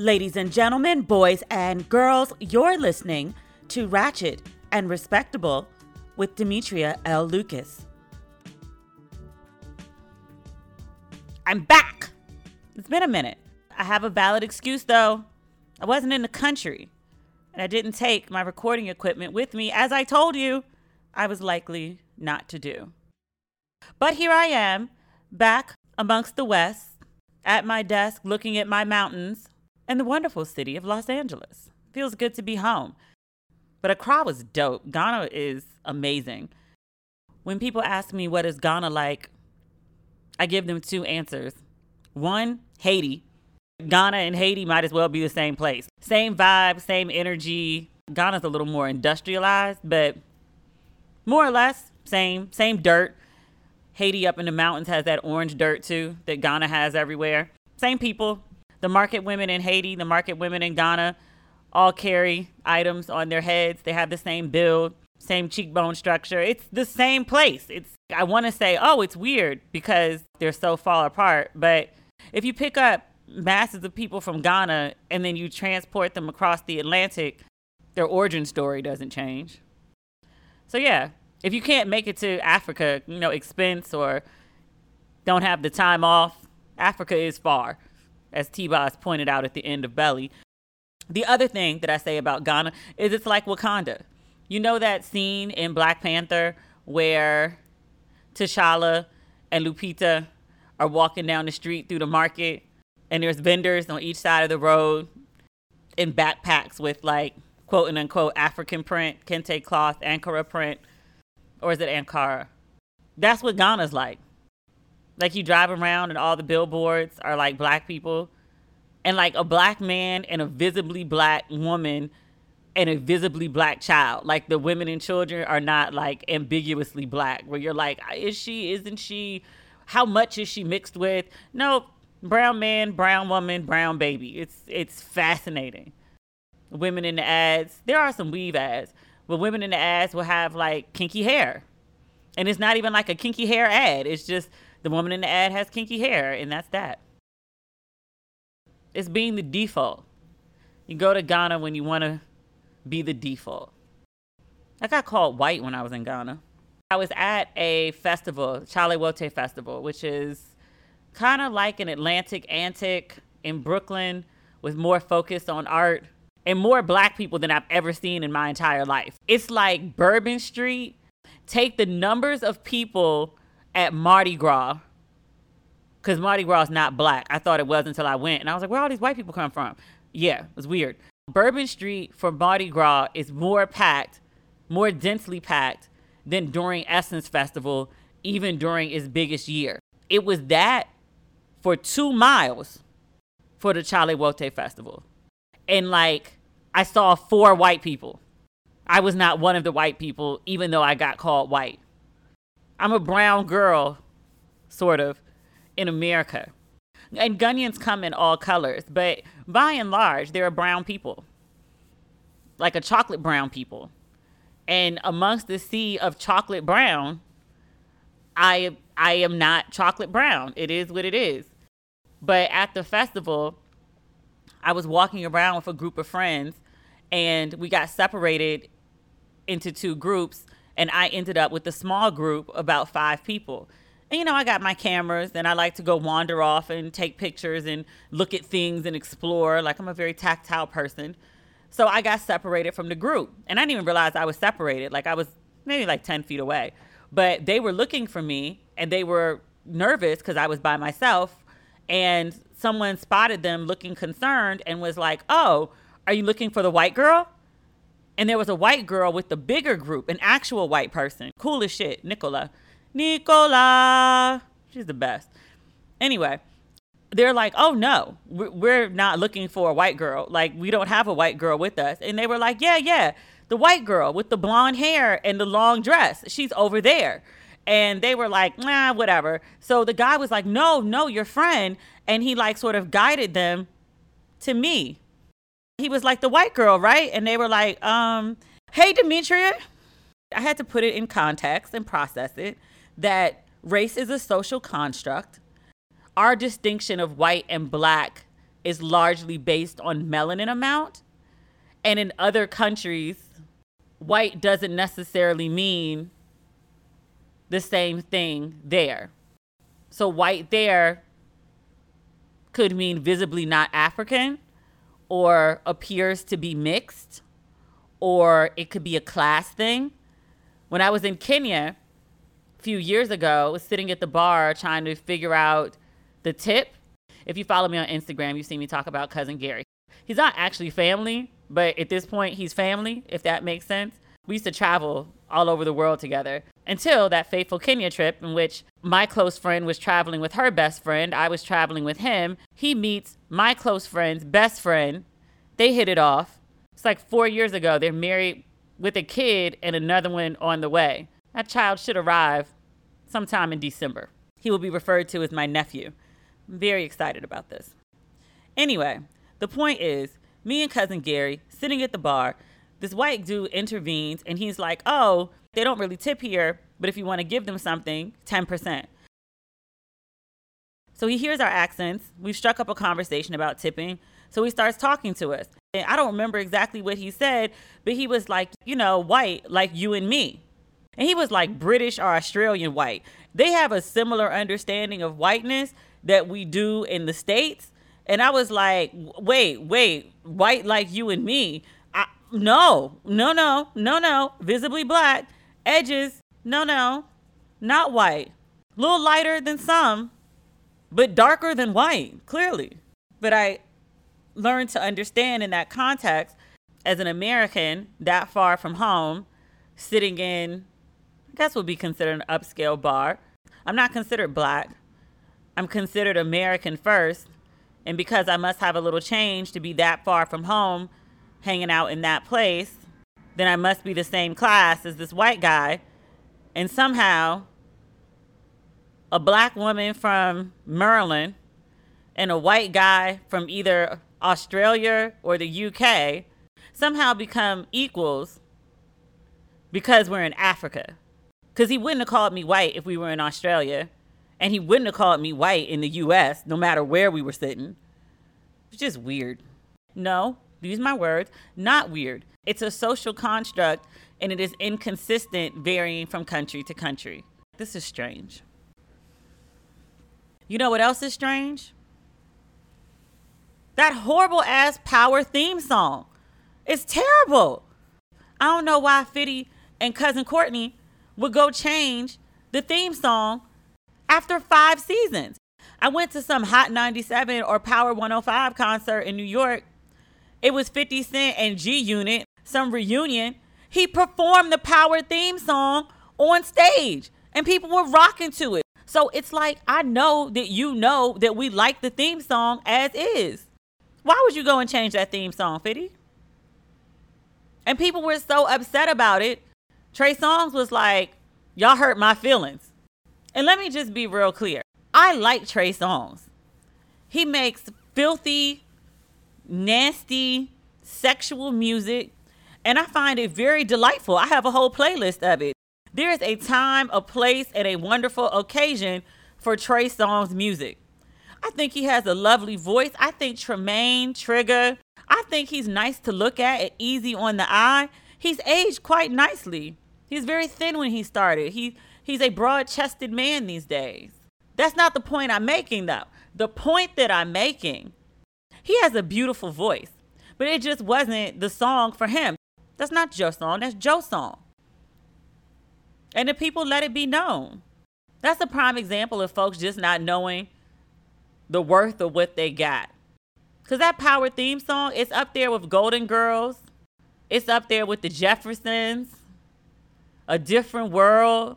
Ladies and gentlemen, boys and girls, you're listening to Ratchet and Respectable with Demetria L. Lucas. I'm back. It's been a minute. I have a valid excuse though. I wasn't in the country and I didn't take my recording equipment with me, as I told you I was likely not to do. But here I am, back amongst the West, at my desk looking at my mountains and the wonderful city of Los Angeles. Feels good to be home. But Accra was dope. Ghana is amazing. When people ask me what is Ghana like, I give them two answers. One, Haiti. Ghana and Haiti might as well be the same place. Same vibe, same energy. Ghana's a little more industrialized, but more or less same, same dirt. Haiti up in the mountains has that orange dirt too that Ghana has everywhere. Same people. The market women in Haiti, the market women in Ghana all carry items on their heads. They have the same build, same cheekbone structure. It's the same place. It's I want to say, "Oh, it's weird because they're so far apart." But if you pick up masses of people from Ghana and then you transport them across the Atlantic, their origin story doesn't change. So yeah, if you can't make it to Africa, you know, expense or don't have the time off, Africa is far, as T-Boz pointed out at the end of Belly. The other thing that I say about Ghana is it's like Wakanda. You know that scene in Black Panther where T'Challa and Lupita are walking down the street through the market and there's vendors on each side of the road in backpacks with like quote and unquote African print, kente cloth, Ankara print or is it Ankara? That's what Ghana's like. Like you drive around and all the billboards are like black people and like a black man and a visibly black woman and a visibly black child. Like the women and children are not like ambiguously black where you're like, is she, isn't she? How much is she mixed with? No, brown man, brown woman, brown baby. It's it's fascinating. Women in the ads. There are some weave ads, but women in the ads will have like kinky hair. And it's not even like a kinky hair ad. It's just the woman in the ad has kinky hair, and that's that. It's being the default. You go to Ghana when you want to be the default. I got called white when I was in Ghana. I was at a festival, Chale Wote Festival, which is kind of like an Atlantic Antic in Brooklyn with more focus on art and more black people than I've ever seen in my entire life. It's like Bourbon Street. Take the numbers of people at Mardi Gras, because Mardi Gras is not black. I thought it was until I went, and I was like, where all these white people come from? Yeah, it was weird. Bourbon Street for Mardi Gras is more packed, more densely packed than during Essence Festival, even during its biggest year. It was that for two miles for the Chale Wote Festival and like I saw four white people. I was not one of the white people, even though I got called white. I'm a brown girl, sort of, in America. And Ghanaians come in all colors, but by and large, they're brown people, like a chocolate brown people. And amongst the sea of chocolate brown, I I am not chocolate brown. It is what it is. But at the festival, I was walking around with a group of friends and we got separated into two groups and I ended up with a small group about five people. And you know, I got my cameras and I like to go wander off and take pictures and look at things and explore. Like I'm a very tactile person. So I got separated from the group. And I didn't even realize I was separated. Like I was maybe like 10 feet away. But they were looking for me and they were nervous because I was by myself. And someone spotted them looking concerned and was like, Oh, are you looking for the white girl? And there was a white girl with the bigger group, an actual white person. Cool as shit. Nicola. Nicola. She's the best. Anyway, they're like, oh no, we're not looking for a white girl. Like, we don't have a white girl with us. And they were like, yeah, yeah, the white girl with the blonde hair and the long dress. She's over there. And they were like, nah, whatever. So the guy was like, no, no, your friend and he like sort of guided them to me. He was like the white girl, right? And they were like, um, hey Demetria. I had to put it in context and process it that race is a social construct. Our distinction of white and black is largely based on melanin amount. And in other countries, white doesn't necessarily mean the same thing there. So white there could mean visibly not African or appears to be mixed or it could be a class thing. When I was in Kenya a few years ago, I was sitting at the bar trying to figure out the tip. If you follow me on Instagram, you've seen me talk about cousin Gary. He's not actually family, but at this point, he's family, if that makes sense. We used to travel all over the world together until that fateful Kenya trip in which my close friend was traveling with her best friend. I was traveling with him. He meets my close friend's best friend. They hit it off. It's like four years ago. They're married with a kid and another one on the way. That child should arrive sometime in December. He will be referred to as my nephew. I'm very excited about this. Anyway, the point is, me and cousin Gary sitting at the bar, this white dude intervenes and he's like, Oh, they don't really tip here, but if you want to give them something, 10%. So he hears our accents. We've struck up a conversation about tipping. So he starts talking to us. And I don't remember exactly what he said, but he was like, you know, white, like you and me. And he was like British or Australian white. They have a similar understanding of whiteness that we do in the States. And I was like, wait, wait, white like you and me? No, no, no, no, no. Visibly black, edges, no, no, not white. A little lighter than some, but darker than white, clearly. But I learned to understand in that context as an American that far from home, sitting in, I guess would be considered an upscale bar. I'm not considered black. I'm considered American first. And because I must have a little change to be that far from home, hanging out in that place, then I must be the same class as this white guy. And somehow, a black woman from Maryland and a white guy from either Australia or the UK somehow become equals because we're in Africa. Because he wouldn't have called me white if we were in Australia. And he wouldn't have called me white in the US, no matter where we were sitting. It's just weird. No, use my words, not weird. It's a social construct and it is inconsistent, varying from country to country. This is strange. You know what else is strange? That horrible ass power theme song. It's terrible. I don't know why Fitty and cousin Courtney would go change the theme song after five seasons. I went to some Hot 97 or Power 105 concert in New York. It was 50 Cent and G Unit, some reunion. He performed the Power theme song on stage and people were rocking to it. So it's like, I know that you know that we like the theme song as is. Why would you go and change that theme song, Fitty? And people were so upset about it. Trey Songz was like, y'all hurt my feelings. And let me just be real clear. I like Trey Songz. He makes filthy, nasty, sexual music, and I find it very delightful. I have a whole playlist of it. There is a time, a place, and a wonderful occasion for Trey Songz music. I think he has a lovely voice. I think Tremaine, Trigga, I think he's nice to look at and easy on the eye. He's aged quite nicely. He's very thin when he started. He He's a broad chested man these days. That's not the point I'm making, though. The point that I'm making, he has a beautiful voice, but it just wasn't the song for him. That's not Joe's song, that's Joe's song. And the people let it be known. That's a prime example of folks just not knowing the worth of what they got. Because that power theme song, it's up there with Golden Girls, it's up there with the Jeffersons, A Different World.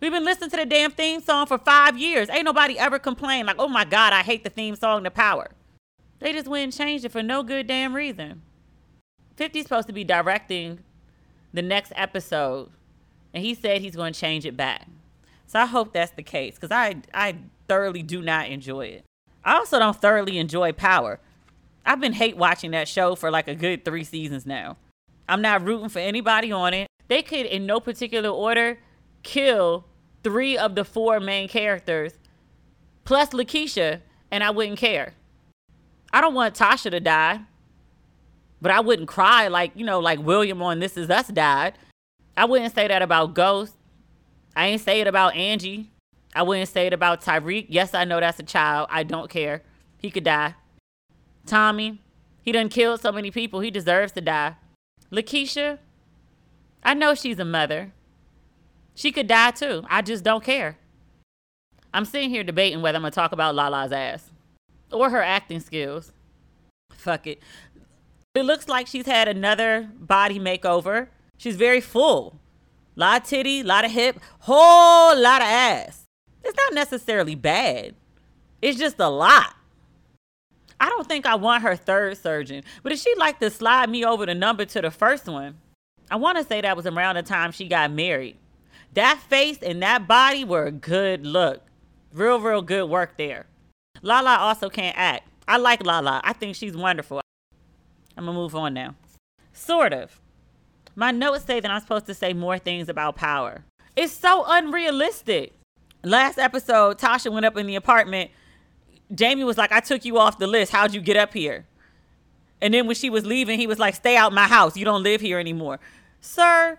We've been listening to the damn theme song for five years. Ain't nobody ever complained like, oh my God, I hate the theme song, The Power. They just went and changed it for no good damn reason. 50's supposed to be directing the next episode, and he said he's going to change it back. So I hope that's the case because I, I thoroughly do not enjoy it. I also don't thoroughly enjoy Power. I've been hate watching that show for like a good three seasons now. I'm not rooting for anybody on it. They could, in no particular order, kill three of the four main characters plus Lakeisha, and I wouldn't care. I don't want Tasha to die, but I wouldn't cry like, you know, like William on This Is Us died. I wouldn't say that about Ghost. I ain't say it about Angie. I wouldn't say it about Tariq. Yes, I know that's a child. I don't care. He could die. Tommy, he done killed so many people. He deserves to die. Lakeisha, I know she's a mother. She could die too. I just don't care. I'm sitting here debating whether I'm gonna talk about Lala's ass or her acting skills. Fuck it. It looks like she's had another body makeover. She's very full. Lot of titty, lot of hip, whole lot of ass. It's not necessarily bad. It's just a lot. I don't think I want her third surgeon, but if she'd like to slide me over the number to the first one, I want to say that was around the time she got married. That face and that body were a good look. Real, real good work there. Lala also can't act. I like Lala. I think she's wonderful. I'm to move on now. Sort of. My notes say that I'm supposed to say more things about power. It's so unrealistic. Last episode, Tasha went up in the apartment. Jamie was like, I took you off the list. How'd you get up here? And then when she was leaving, he was like, Stay out my house. You don't live here anymore. Sir,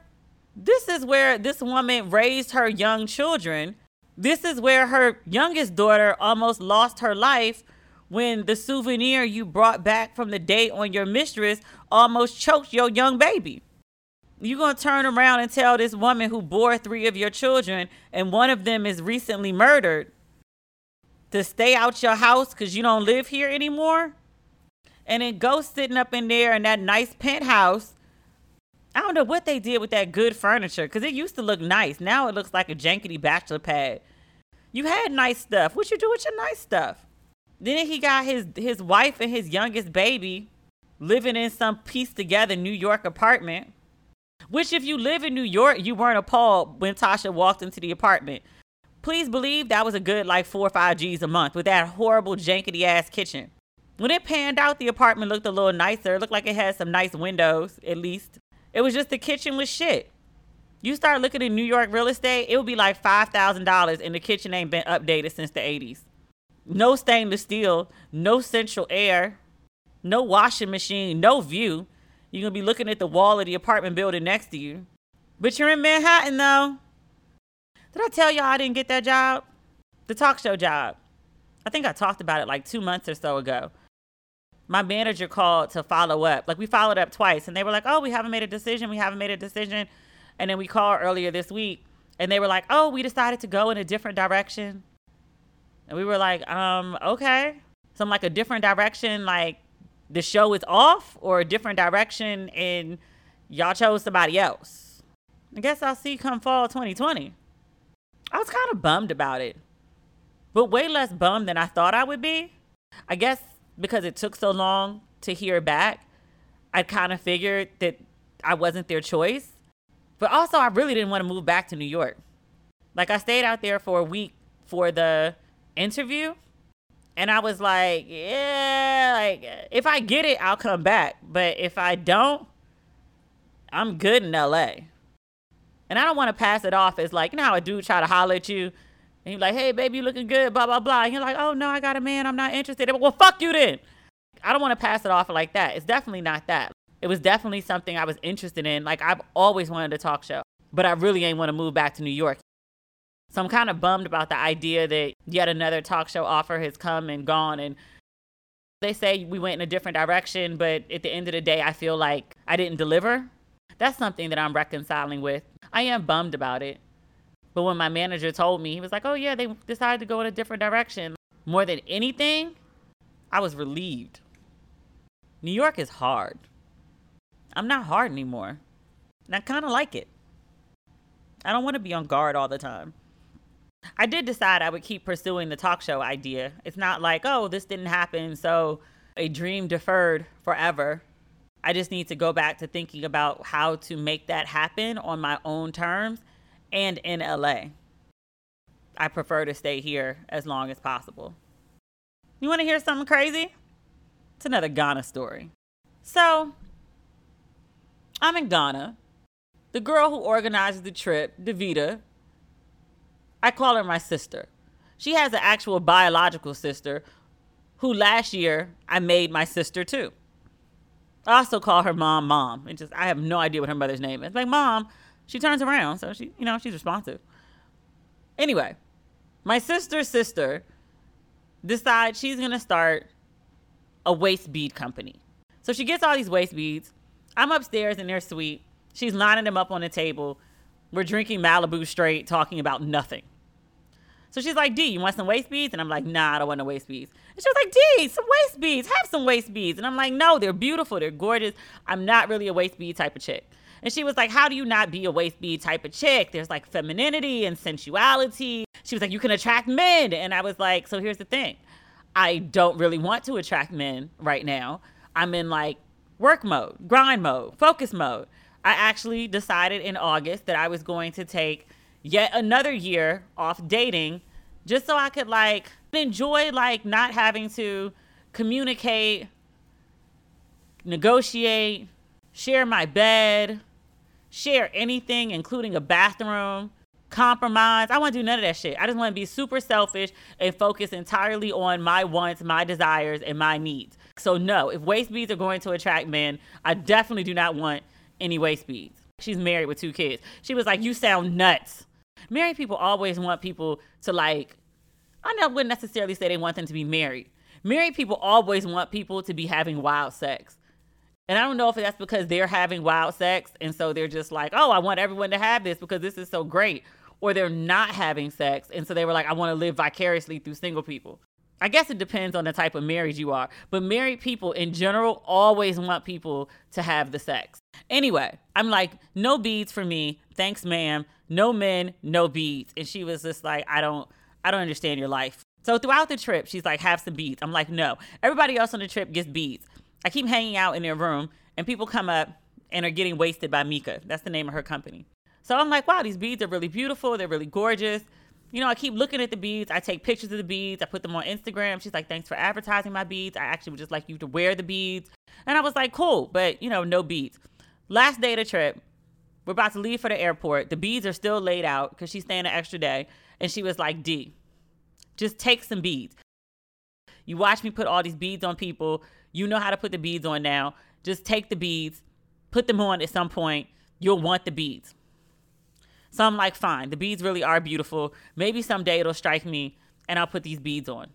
this is where this woman raised her young children. This is where her youngest daughter almost lost her life when the souvenir you brought back from the date on your mistress almost choked your young baby. You're gonna turn around and tell this woman who bore three of your children and one of them is recently murdered to stay out your house because you don't live here anymore? And then go sitting up in there in that nice penthouse I don't know what they did with that good furniture because it used to look nice. Now it looks like a jankety bachelor pad. You had nice stuff. What you do with your nice stuff? Then he got his his wife and his youngest baby living in some pieced together New York apartment. Which, if you live in New York, you weren't appalled when Tasha walked into the apartment. Please believe that was a good like four or five G's a month with that horrible jankety ass kitchen. When it panned out, the apartment looked a little nicer. It looked like it had some nice windows, at least. It was just the kitchen was shit. You start looking at New York real estate, it would be like five thousand dollars, and the kitchen ain't been updated since the eighties. No stainless steel, no central air, no washing machine, no view. You're gonna be looking at the wall of the apartment building next to you. But you're in Manhattan though. Did I tell y'all I didn't get that job? The talk show job. I think I talked about it like two months or so ago my manager called to follow up. Like we followed up twice and they were like, "Oh, we haven't made a decision. We haven't made a decision." And then we called earlier this week and they were like, "Oh, we decided to go in a different direction." And we were like, "Um, okay." So I'm like a different direction like the show is off or a different direction and y'all chose somebody else. I guess I'll see come fall 2020. I was kind of bummed about it. But way less bummed than I thought I would be. I guess because it took so long to hear back, I kind of figured that I wasn't their choice. But also, I really didn't want to move back to New York. Like, I stayed out there for a week for the interview. And I was like, yeah, like, if I get it, I'll come back. But if I don't, I'm good in LA. And I don't want to pass it off as like, you know how a dude try to holler at you and you're like, hey, baby, you looking good, blah, blah, blah. And you're like, oh, no, I got a man. I'm not interested. Well, fuck you then. I don't want to pass it off like that. It's definitely not that. It was definitely something I was interested in. Like, I've always wanted a talk show, but I really ain't want to move back to New York. So I'm kind of bummed about the idea that yet another talk show offer has come and gone. And they say we went in a different direction, but at the end of the day, I feel like I didn't deliver. That's something that I'm reconciling with. I am bummed about it. But when my manager told me, he was like, oh, yeah, they decided to go in a different direction. More than anything, I was relieved. New York is hard. I'm not hard anymore. And I kind of like it. I don't want to be on guard all the time. I did decide I would keep pursuing the talk show idea. It's not like, oh, this didn't happen, so a dream deferred forever. I just need to go back to thinking about how to make that happen on my own terms and in LA. I prefer to stay here as long as possible. You want to hear something crazy? It's another Ghana story. So, I'm in Ghana. The girl who organizes the trip, Davita, I call her my sister. She has an actual biological sister who last year I made my sister too. I also call her mom, mom. It just I have no idea what her mother's name is. Like mom, she turns around, so she, you know, she's responsive. Anyway, my sister's sister decides she's gonna start a waist bead company. So she gets all these waist beads. I'm upstairs in their suite. She's lining them up on the table. We're drinking Malibu straight, talking about nothing. So she's like, D, you want some waist beads? And I'm like, nah, I don't want no waist beads. And she was like, D, some waist beads. Have some waist beads. And I'm like, no, they're beautiful. They're gorgeous. I'm not really a waist bead type of chick. And she was like, How do you not be a waist bead type of chick? There's like femininity and sensuality. She was like, You can attract men. And I was like, So here's the thing I don't really want to attract men right now. I'm in like work mode, grind mode, focus mode. I actually decided in August that I was going to take yet another year off dating just so I could like enjoy like not having to communicate, negotiate, share my bed, share anything, including a bathroom, compromise. I want to do none of that shit. I just want to be super selfish and focus entirely on my wants, my desires, and my needs. So, no, if waist beads are going to attract men, I definitely do not want any waist beads. She's married with two kids. She was like, You sound nuts. Married people always want people to, like, I wouldn't necessarily say they want them to be married. Married people always want people to be having wild sex. And I don't know if that's because they're having wild sex and so they're just like, oh, I want everyone to have this because this is so great. Or they're not having sex and so they were like, I want to live vicariously through single people. I guess it depends on the type of marriage you are, but married people in general always want people to have the sex. Anyway, I'm like, no beads for me. Thanks, ma'am. No men, no beads. And she was just like, I don't, I don't understand your life. So throughout the trip, she's like, have some beads. I'm like, no. Everybody else on the trip gets beads. I keep hanging out in their room, and people come up and are getting wasted by Mika. That's the name of her company. So I'm like, wow, these beads are really beautiful. They're really gorgeous. You know, I keep looking at the beads. I take pictures of the beads. I put them on Instagram. She's like, thanks for advertising my beads. I actually would just like you to wear the beads. And I was like, cool, but you know, no beads. Last day of the trip, we're about to leave for the airport. The beads are still laid out because she's staying an extra day. And she was like, D, just take some beads. You watch me put all these beads on people. You know how to put the beads on now. Just take the beads, put them on at some point. You'll want the beads. So I'm like, fine, the beads really are beautiful. Maybe someday it'll strike me and I'll put these beads on.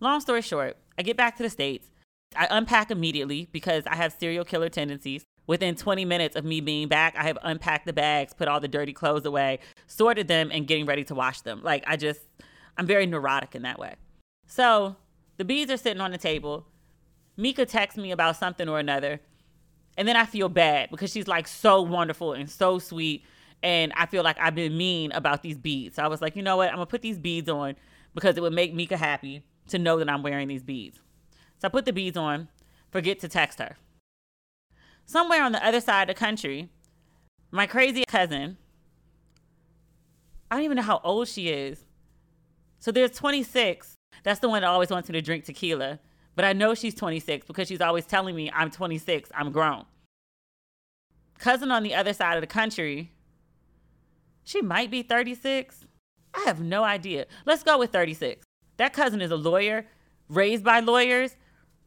Long story short, I get back to the States. I unpack immediately because I have serial killer tendencies. Within 20 minutes of me being back, I have unpacked the bags, put all the dirty clothes away, sorted them, and getting ready to wash them. Like, I just, I'm very neurotic in that way. So the beads are sitting on the table. Mika texts me about something or another. And then I feel bad because she's like so wonderful and so sweet. And I feel like I've been mean about these beads. So I was like, you know what? I'm to put these beads on because it would make Mika happy to know that I'm wearing these beads. So I put the beads on, forget to text her. Somewhere on the other side of the country, my crazy cousin, I don't even know how old she is. So there's 26. That's the one that always wants me to drink tequila. But I know she's 26 because she's always telling me I'm 26, I'm grown. Cousin on the other side of the country, she might be 36. I have no idea. Let's go with 36. That cousin is a lawyer, raised by lawyers.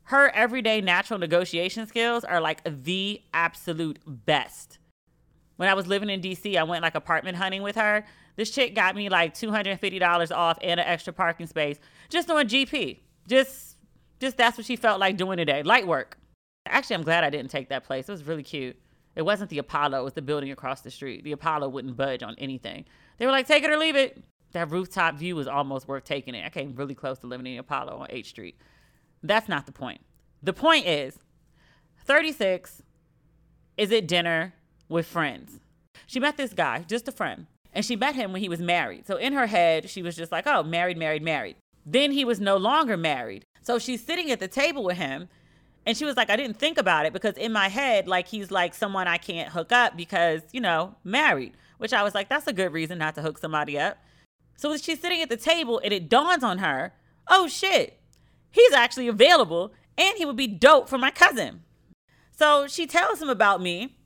Her everyday natural negotiation skills are like the absolute best. When I was living in DC, I went like apartment hunting with her. This chick got me like $250 off and an extra parking space just on GP. Just just that's what she felt like doing today. Light work. Actually, I'm glad I didn't take that place. It was really cute. It wasn't the Apollo, it was the building across the street. The Apollo wouldn't budge on anything. They were like, take it or leave it. That rooftop view was almost worth taking it. I came really close to living in the Apollo on 8th Street. That's not the point. The point is 36 is at dinner with friends. She met this guy, just a friend, and she met him when he was married. So in her head, she was just like, oh, married, married, married. Then he was no longer married. So she's sitting at the table with him. And she was like, I didn't think about it because in my head, like he's like someone I can't hook up because, you know, married. Which I was like, that's a good reason not to hook somebody up. So she's sitting at the table and it dawns on her, oh shit, he's actually available and he would be dope for my cousin. So she tells him about me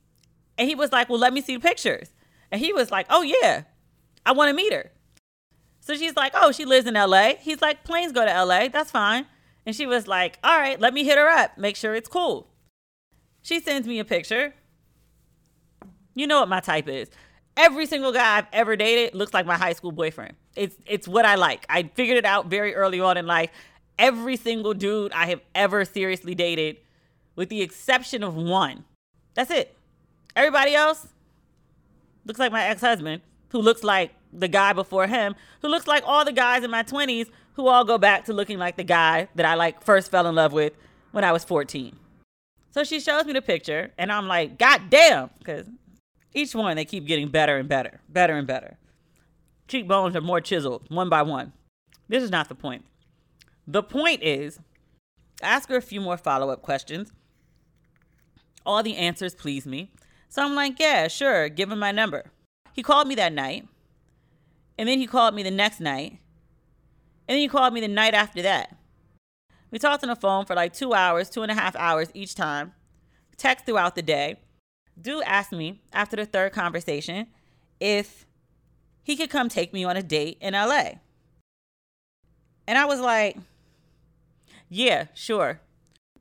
and he was like, well, let me see the pictures. And he was like, oh yeah, I want to meet her. So she's like, oh, she lives in LA. He's like, planes go to LA. That's fine. And she was like, All right, let me hit her up, make sure it's cool. She sends me a picture. You know what my type is. Every single guy I've ever dated looks like my high school boyfriend. It's it's what I like. I figured it out very early on in life. Every single dude I have ever seriously dated, with the exception of one. That's it. Everybody else looks like my ex-husband, who looks like the guy before him, who looks like all the guys in my 20s who all go back to looking like the guy that I like first fell in love with when I was 14. So she shows me the picture, and I'm like, God damn, because each one they keep getting better and better, better and better. Cheekbones are more chiseled, one by one. This is not the point. The point is, ask her a few more follow up questions. All the answers please me. So I'm like, yeah, sure, give him my number. He called me that night. And then he called me the next night. And then he called me the night after that. We talked on the phone for like two hours, two and a half hours each time, text throughout the day. Dude asked me after the third conversation if he could come take me on a date in LA. And I was like, yeah, sure.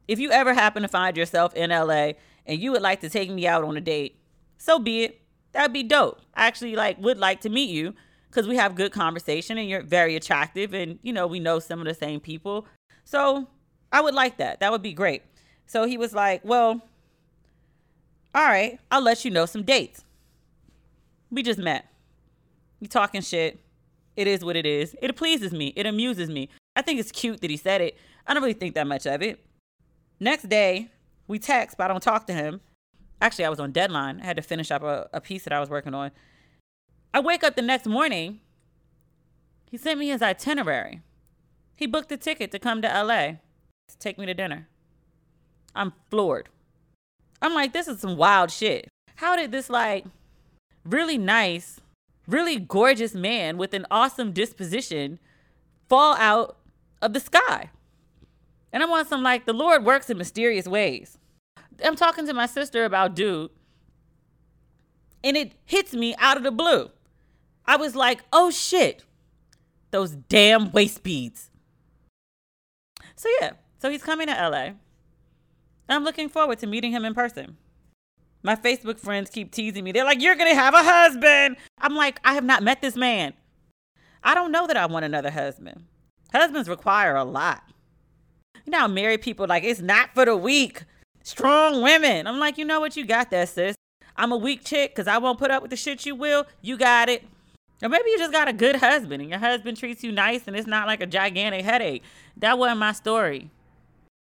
If you ever happen to find yourself in LA and you would like to take me out on a date, so be it. That'd be dope. I actually like would like to meet you because we have good conversation and you're very attractive and you know we know some of the same people so I would like that. That would be great. So he was like, Well, all right, I'll let you know some dates. We just met. We talking shit. It is what it is. It pleases me. It amuses me. I think it's cute that he said it. I don't really think that much of it. Next day, we text, but I don't talk to him. Actually, I was on deadline. I had to finish up a, a piece that I was working on. I wake up the next morning. He sent me his itinerary. He booked a ticket to come to LA to take me to dinner. I'm floored. I'm like, this is some wild shit. How did this, like, really nice, really gorgeous man with an awesome disposition fall out of the sky? And I'm on some, like, the Lord works in mysterious ways. I'm talking to my sister about dude, and it hits me out of the blue. I was like, oh shit, those damn waist beads. So yeah, so he's coming to LA. I'm looking forward to meeting him in person. My Facebook friends keep teasing me. They're like, You're going to have a husband. I'm like, I have not met this man. I don't know that I want another husband. Husbands require a lot. You know, married people like, It's not for the weak. Strong women. I'm like, You know what? You got that, sis. I'm a weak chick because I won't put up with the shit you will. You got it. Or maybe you just got a good husband and your husband treats you nice and it's not like a gigantic headache. That wasn't my story.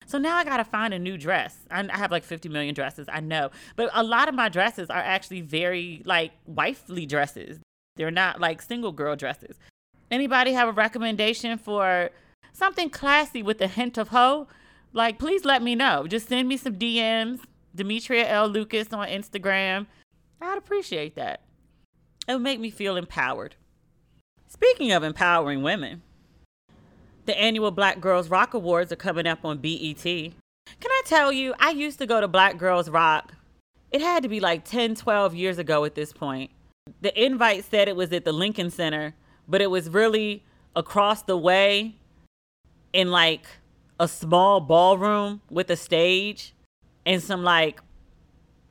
So now I gotta find a new dress. I, have like 50 million dresses, I know. But a lot of my dresses are actually very like wifely dresses. They're not like single girl dresses. Anybody have a recommendation for something classy with a hint of hoe? Like, please let me know. Just send me some DMs, Demetria L. Lucas on Instagram. I'd appreciate that. It would make me feel empowered. Speaking of empowering women, the annual Black Girls Rock Awards are coming up on BET. Can I tell you, I used to go to Black Girls Rock. It had to be like 10, 12 years ago at this point. The invite said it was at the Lincoln Center, but it was really across the way in like a small ballroom with a stage and some like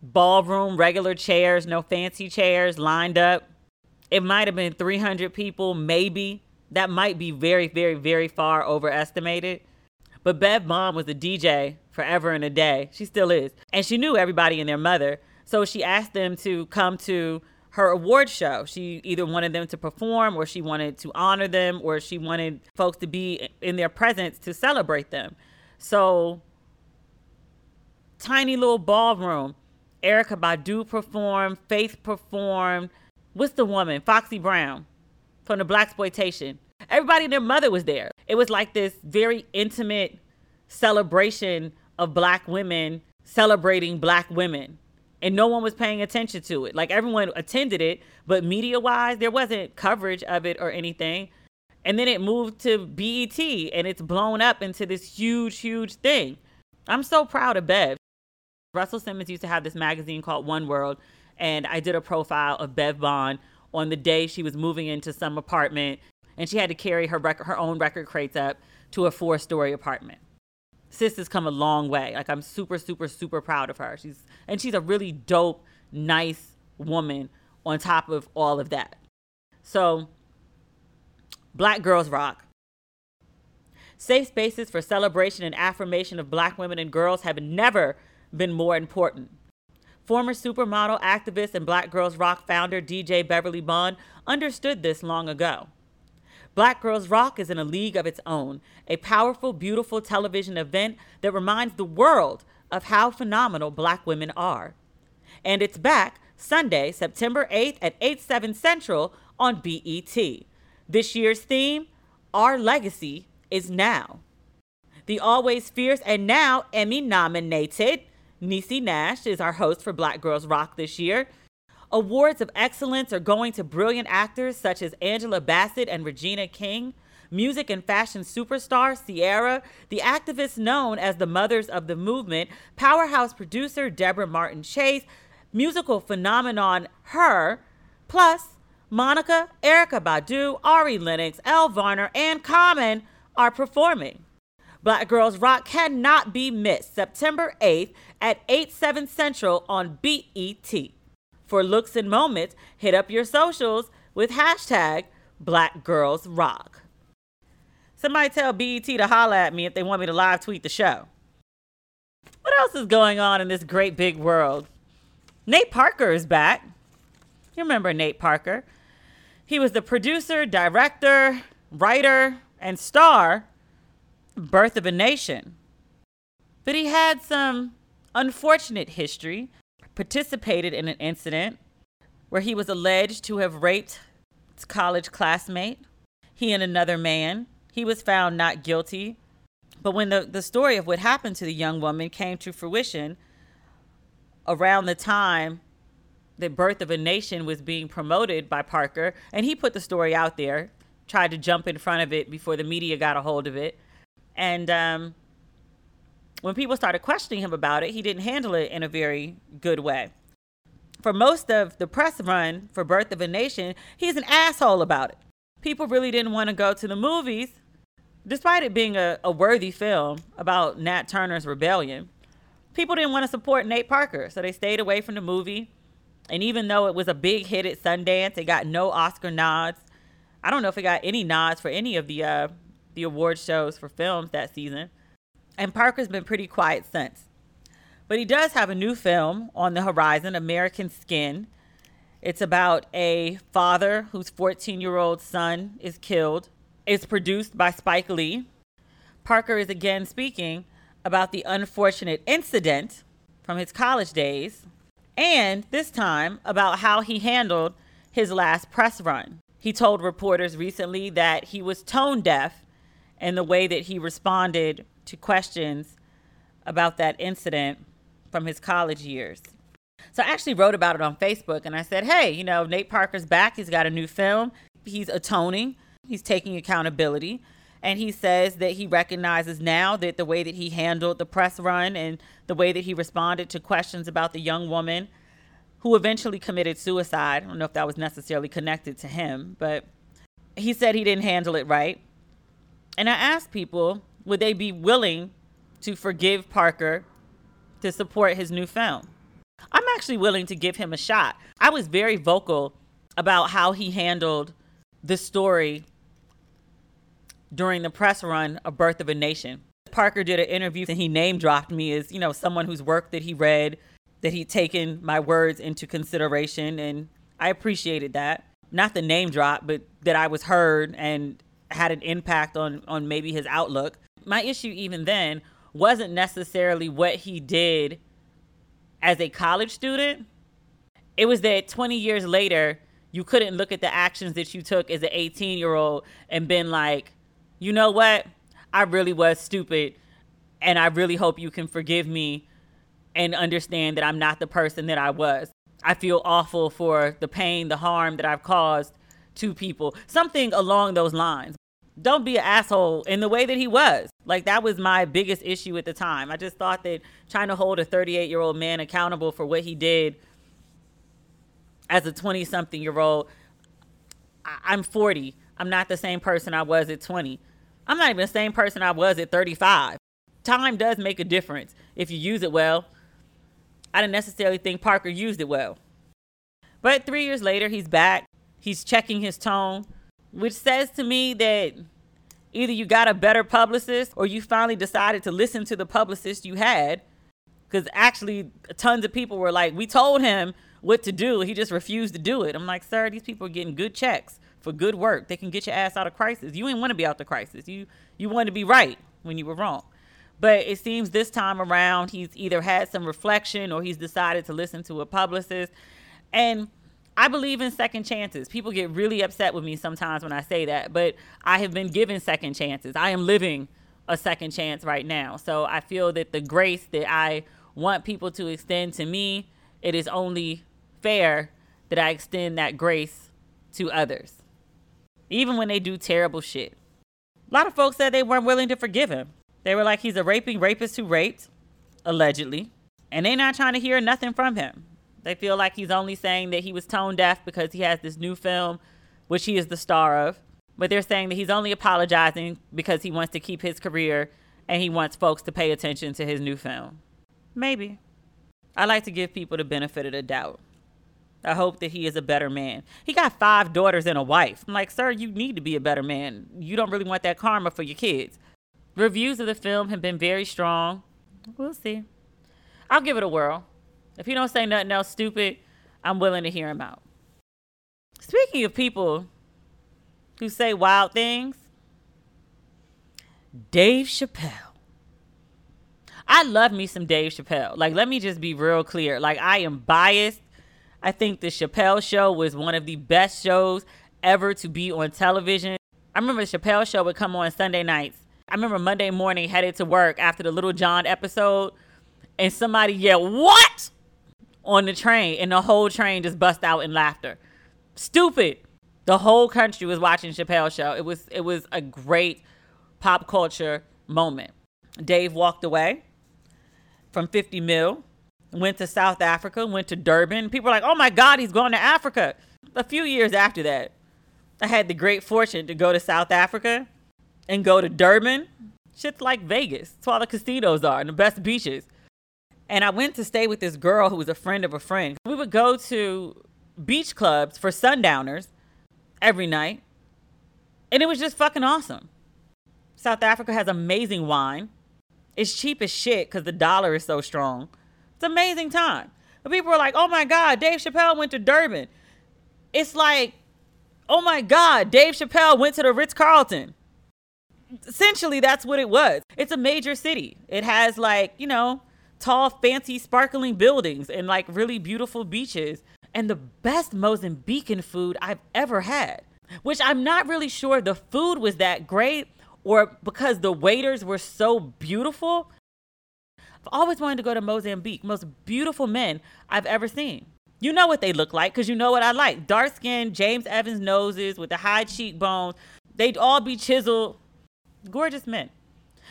ballroom, regular chairs, no fancy chairs lined up. It might have been 300 people, maybe. That might be very, very, very far overestimated. But Bev Bond was a DJ forever and a day. She still is. And she knew everybody and their mother. So she asked them to come to her award show. She either wanted them to perform or she wanted to honor them or she wanted folks to be in their presence to celebrate them. So, tiny little ballroom. Erykah Badu performed, Faith performed. What's the woman? Foxy Brown from the Blaxploitation. Everybody and their mother was there. It was like this very intimate celebration of black women celebrating black women. And no one was paying attention to it. Like everyone attended it, but media wise, there wasn't coverage of it or anything. And then it moved to BET and it's blown up into this huge, huge thing. I'm so proud of Bev. Russell Simmons used to have this magazine called One World, and I did a profile of Bev Bond on the day she was moving into some apartment, and she had to carry her record, her own record crates up to a four-story apartment. sis has come a long way. Like I'm super, super, super proud of her. She's and she's a really dope, nice woman on top of all of that. So Black Girls Rock. Safe spaces for celebration and affirmation of black women and girls have never been more important. Former supermodel, activist, and Black Girls Rock founder DJ Beverly Bond understood this long ago. Black Girls Rock is in a league of its own, a powerful, beautiful television event that reminds the world of how phenomenal black women are. And it's back Sunday, September 8th at 8, 7 Central on BET. This year's theme, Our Legacy is Now. The always fierce and now Emmy nominated Niecy Nash is our host for Black Girls Rock this year. Awards of excellence are going to brilliant actors such as Angela Bassett and Regina King, music and fashion superstar Ciara, the activists known as the mothers of the movement, powerhouse producer Debra Martin Chase, musical phenomenon H.E.R., plus Monica, Erykah Badu, Ari Lennox, Elle Varner, and Common are performing. Black Girls Rock cannot be missed September 8th at 8 7 Central on BET. For looks and moments, hit up your socials with hashtag Black Girls Rock. Somebody tell BET to holla at me if they want me to live tweet the show. What else is going on in this great big world? Nate Parker is back. You remember Nate Parker? He was the producer, director, writer, and star Birth of a Nation. But he had some unfortunate history, participated in an incident where he was alleged to have raped his college classmate, he and another man. He was found not guilty. But when the, the story of what happened to the young woman came to fruition around the time the birth of a nation was being promoted by Parker, and he put the story out there, tried to jump in front of it before the media got a hold of it. And um, when people started questioning him about it, he didn't handle it in a very good way. For most of the press run for Birth of a Nation, he's an asshole about it. People really didn't want to go to the movies, despite it being a, a worthy film about Nat Turner's rebellion. People didn't want to support Nate Parker, so they stayed away from the movie. And even though it was a big hit at Sundance, it got no Oscar nods. I don't know if it got any nods for any of the uh, the award shows for films that season. And Parker's been pretty quiet since. But he does have a new film on the horizon, American Skin. It's about a father whose 14 year old son is killed. It's produced by Spike Lee. Parker is again speaking about the unfortunate incident from his college days, and this time about how he handled his last press run. He told reporters recently that he was tone deaf and the way that he responded to questions about that incident from his college years. So I actually wrote about it on Facebook and I said, hey, you know, Nate Parker's back. He's got a new film. He's atoning, he's taking accountability. And he says that he recognizes now that the way that he handled the press run and the way that he responded to questions about the young woman who eventually committed suicide. I don't know if that was necessarily connected to him, but he said he didn't handle it right. And I asked people, would they be willing to forgive Parker to support his new film? I'm actually willing to give him a shot. I was very vocal about how he handled the story during the press run of Birth of a Nation. Parker did an interview and he name dropped me as, you know, someone whose work that he read, that he'd taken my words into consideration. And I appreciated that. Not the name drop, but that I was heard and had an impact on on maybe his outlook. My issue even then wasn't necessarily what he did as a college student. It was that 20 years later, you couldn't look at the actions that you took as an 18 year old and been like, you know what? I really was stupid. And I really hope you can forgive me and understand that I'm not the person that I was. I feel awful for the pain, the harm that I've caused to people. Something along those lines. Don't be an asshole in the way that he was. Like that was my biggest issue at the time. I just thought that trying to hold a 38 year old man accountable for what he did as a 20 something year old, I'm 40. I'm not the same person I was at 20. I'm not even the same person I was at 35. time does make a difference if you use it well. I didn't necessarily think Parker used it well. But three years later, he's back. He's checking his tone, which says to me that either you got a better publicist or you finally decided to listen to the publicist you had. Because actually, tons of people were like, we told him what to do. He just refused to do it. I'm like, sir, these people are getting good checks for good work. They can get your ass out of crisis. You ain't want to be out the crisis. You you want to be right when you were wrong. But it seems this time around he's either had some reflection or he's decided to listen to a publicist. And I believe in second chances. People get really upset with me sometimes when I say that, but I have been given second chances. I am living a second chance right now. So I feel that the grace that I want people to extend to me, it is only fair that I extend that grace to others, even when they do terrible shit. A lot of folks said they weren't willing to forgive him. They were like, he's a raping rapist who raped, allegedly, and they're not trying to hear nothing from him. They feel like he's only saying that he was tone deaf because he has this new film, which he is the star of. But they're saying that he's only apologizing because he wants to keep his career and he wants folks to pay attention to his new film. Maybe. I like to give people the benefit of the doubt. I hope that he is a better man. He got five daughters and a wife. I'm like, sir, you need to be a better man. You don't really want that karma for your kids. Reviews of the film have been very strong. We'll see. I'll give it a whirl. If he don't say nothing else stupid, I'm willing to hear him out. Speaking of people who say wild things, Dave Chappelle. I love me some Dave Chappelle. Like, let me just be real clear. Like, I am biased. I think the Chappelle show was one of the best shows ever to be on television. I remember the Chappelle show would come on Sunday nights. I remember Monday morning headed to work after the Lil Jon episode, and somebody yelled, What? On the train, and the whole train just bust out in laughter. Stupid. The whole country was watching Chappelle show. It was it was a great pop culture moment. Dave walked away from 50 mil, went to South Africa, went to Durban. People were like, "Oh my God, he's going to Africa." A few years after that, I had the great fortune to go to South Africa and go to Durban. Shit's like Vegas. It's all the casinos are and the best beaches. And I went to stay with this girl who was a friend of a friend. We would go to beach clubs for sundowners every night. And it was just fucking awesome. South Africa has amazing wine. It's cheap as shit because the dollar is so strong. It's amazing time. People were like, oh my God, Dave Chappelle went to Durban. It's like, oh my God, Dave Chappelle went to the Ritz Carlton. Essentially, that's what it was. It's a major city. It has like, you know, tall, fancy, sparkling buildings and like really beautiful beaches and the best Mozambican food I've ever had, which I'm not really sure the food was that great or because the waiters were so beautiful. I've always wanted to go to Mozambique. Most beautiful men I've ever seen. You know what they look like because you know what I like. Dark skin, James Evans noses with the high cheekbones. They'd all be chiseled. Gorgeous men.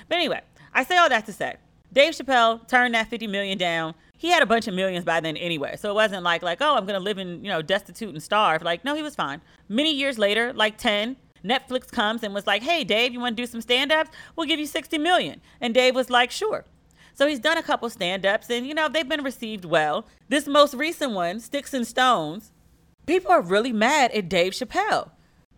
But anyway, I say all that to say Dave Chappelle turned that 50 million down. He had a bunch of millions by then anyway. So it wasn't like like, oh, I'm to live in, you know, destitute and starve. Like, no, he was fine. Many years later, like 10, Netflix comes and was like, "Hey, Dave, you want to do some stand-ups? We'll give you 60 million. And Dave was like, "Sure." So he's done a couple stand-ups and you know, they've been received well. This most recent one, Sticks and Stones, people are really mad at Dave Chappelle.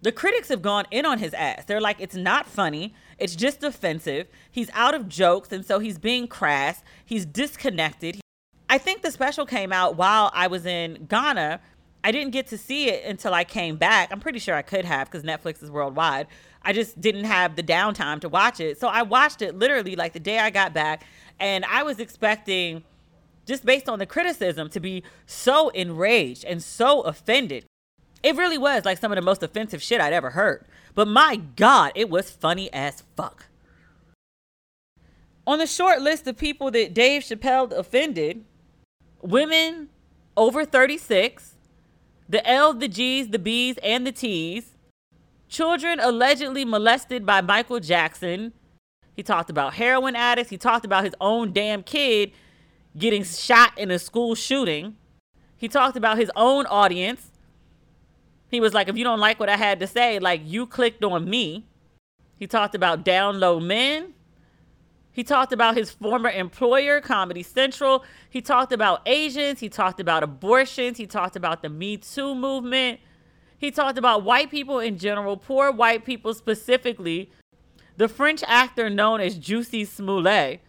The critics have gone in on his ass. They're like, it's not funny. It's just offensive. He's out of jokes, and so he's being crass. He's disconnected. I think the special came out while I was in Ghana. I didn't get to see it until I came back. I'm pretty sure I could have because Netflix is worldwide. I just didn't have the downtime to watch it. So I watched it literally like the day I got back, and I was expecting, just based on the criticism, to be so enraged and so offended. It really was like some of the most offensive shit I'd ever heard. But my God, it was funny as fuck. On the short list of people that Dave Chappelle offended, women over 36, the L, the G's, the B's, and the T's, children allegedly molested by Michael Jackson. He talked about heroin addicts. He talked about his own damn kid getting shot in a school shooting. He talked about his own audience he was like, if you don't like what I had to say, like you clicked on me. He talked about down low men. He talked about his former employer, Comedy Central. He talked about Asians. He talked about abortions. He talked about the Me Too movement. He talked about white people in general, poor white people specifically, the French actor known as Jussie Smollett,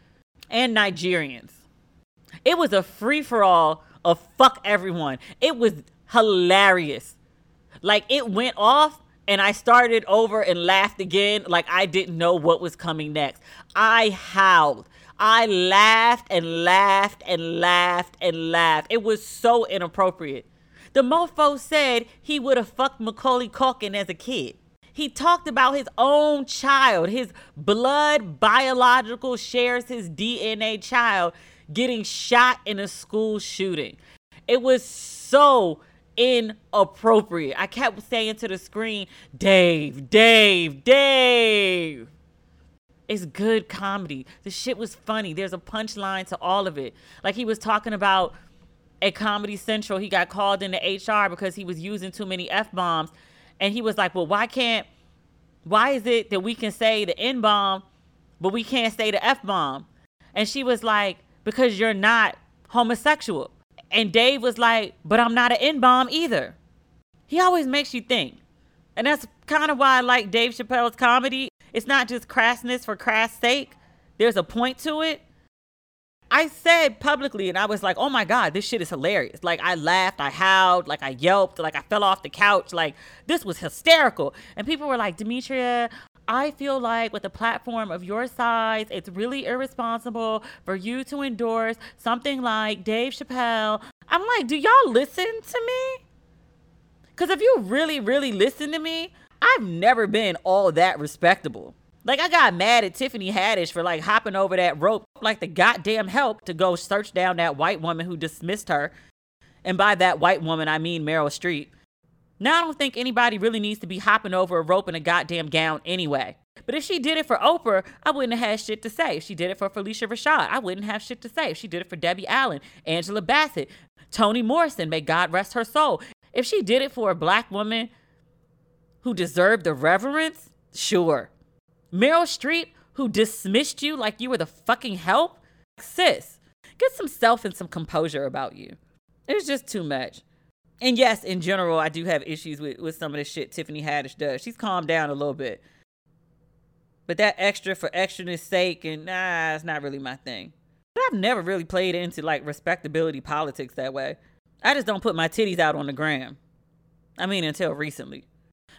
and Nigerians. It was a free for all of fuck everyone. It was hilarious. Like it went off and I started over and laughed again like I didn't know what was coming next. I howled. I laughed and laughed and laughed and laughed. It was so inappropriate. The mofo said he would have fucked Macaulay Culkin as a kid. He talked about his own child, his blood biological shares his DNA child getting shot in a school shooting. It was so inappropriate. I kept saying to the screen, Dave, Dave, Dave. It's good comedy. The shit was funny. There's a punchline to all of it. Like he was talking about at Comedy Central, he got called into HR because he was using too many F bombs. And he was like, Well, why can't, why is it that we can say the N bomb, but we can't say the F bomb? And she was like, Because you're not homosexual. And Dave was like, but I'm not an N bomb either. He always makes you think. And that's kind of why I like Dave Chappelle's comedy. It's not just crassness for crass sake, there's a point to it. I said publicly, and I was like, oh my God, this shit is hilarious. Like, I laughed, I howled, like, I yelped, like, I fell off the couch. Like, this was hysterical. And people were like, Demetria, I feel like with a platform of your size, it's really irresponsible for you to endorse something like Dave Chappelle. I'm like, do y'all listen to me? Because if you really, really listen to me, I've never been all that respectable. Like I got mad at Tiffany Haddish for like hopping over that rope like the goddamn help to go search down that white woman who dismissed her. And by that white woman, I mean Meryl Streep. Now, I don't think anybody really needs to be hopping over a rope in a goddamn gown anyway. But if she did it for Oprah, I wouldn't have had shit to say. If she did it for Phylicia Rashad, I wouldn't have shit to say. If she did it for Debbie Allen, Angela Bassett, Toni Morrison, may God rest her soul. If she did it for a black woman who deserved the reverence, sure. Meryl Streep, who dismissed you like you were the fucking help, sis, get some self and some composure about you. It's just too much and yes, in general, I do have issues with, with some of the shit Tiffany Haddish does. She's calmed down a little bit. But that extra for extraness sake, and nah, it's not really my thing. But I've never really played into like respectability politics that way. I just don't put my titties out on the gram. I mean, until recently.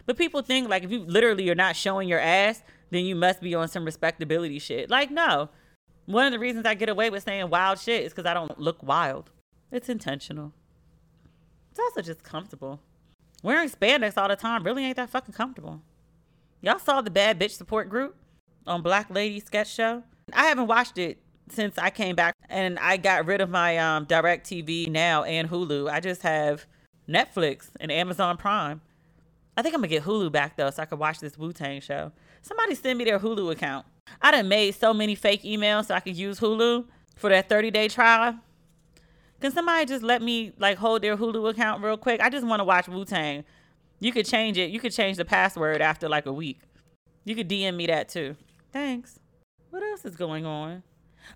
But people think like if you literally are not showing your ass, then you must be on some respectability shit. Like, no. One of the reasons I get away with saying wild shit is because I don't look wild. It's intentional. It's also just comfortable. Wearing spandex all the time really ain't that fucking comfortable. Y'all saw the Bad Bitch Support Group on Black Lady Sketch Show? I haven't watched it since I came back and I got rid of my um, DirecTV now and Hulu. I just have Netflix and Amazon Prime. I think I'm gonna get Hulu back though so I can watch this Wu Tang show. Somebody send me their Hulu account. I done made so many fake emails so I could use Hulu for that 30 day trial. Can somebody just let me like hold their Hulu account real quick? I just want to watch Wu Tang. You could change it. You could change the password after like a week. You could DM me that too. Thanks. What else is going on?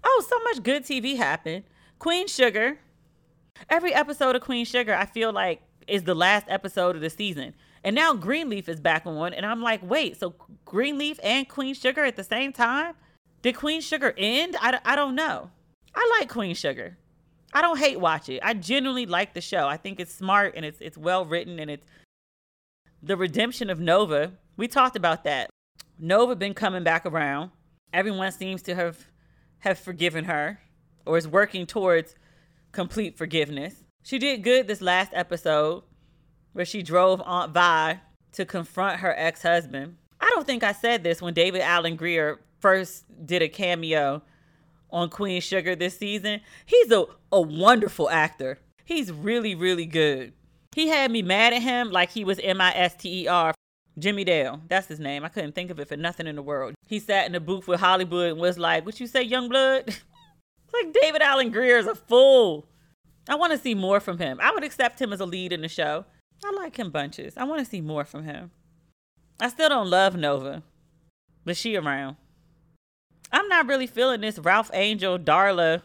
Oh, so much good TV happened. Queen Sugar. Every episode of Queen Sugar, I feel like is the last episode of the season. And now Greenleaf is back on, and I'm like, wait, so Greenleaf and Queen Sugar at the same time? Did Queen Sugar end? I, I don't know. I like Queen Sugar. I don't hate watch it. I genuinely like the show. I think it's smart and it's it's well written and it's the redemption of Nova. We talked about that. Nova been coming back around. Everyone seems to have have forgiven her or is working towards complete forgiveness. She did good this last episode where she drove Aunt Vi to confront her ex-husband. I don't think I said this when David Alan Grier first did a cameo on Queen Sugar this season. He's a, a wonderful actor. He's really, really good. He had me mad at him like he was M I S T E R. Jimmy Dale, that's his name. I couldn't think of it for nothing in the world. He sat in the booth with Hollywood and was like, What you say, young blood? like David Alan Grier is a fool. I want to see more from him. I would accept him as a lead in the show. I like him bunches. I want to see more from him. I still don't love Nova, but she around. Not really feeling this Ralph Angel Darla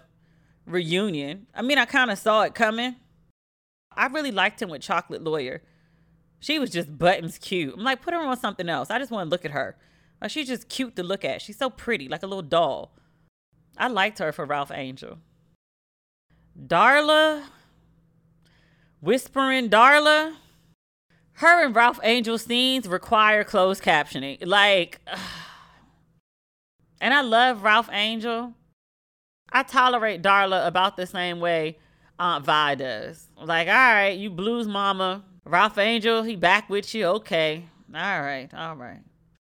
reunion. I mean, I kind of saw it coming. I really liked him with Chocolate Lawyer. She was just buttons cute. I'm like, put her on something else. I just want to look at her. Like she's just cute to look at. She's so pretty, like a little doll. I liked her for Ralph Angel. Darla, whispering Darla. Her and Ralph Angel scenes require closed captioning. Like, and I love Ralph Angel. I tolerate Darla about the same way Aunt Vi does. Like, all right, you blues mama. Ralph Angel, he back with you. Okay. All right. All right.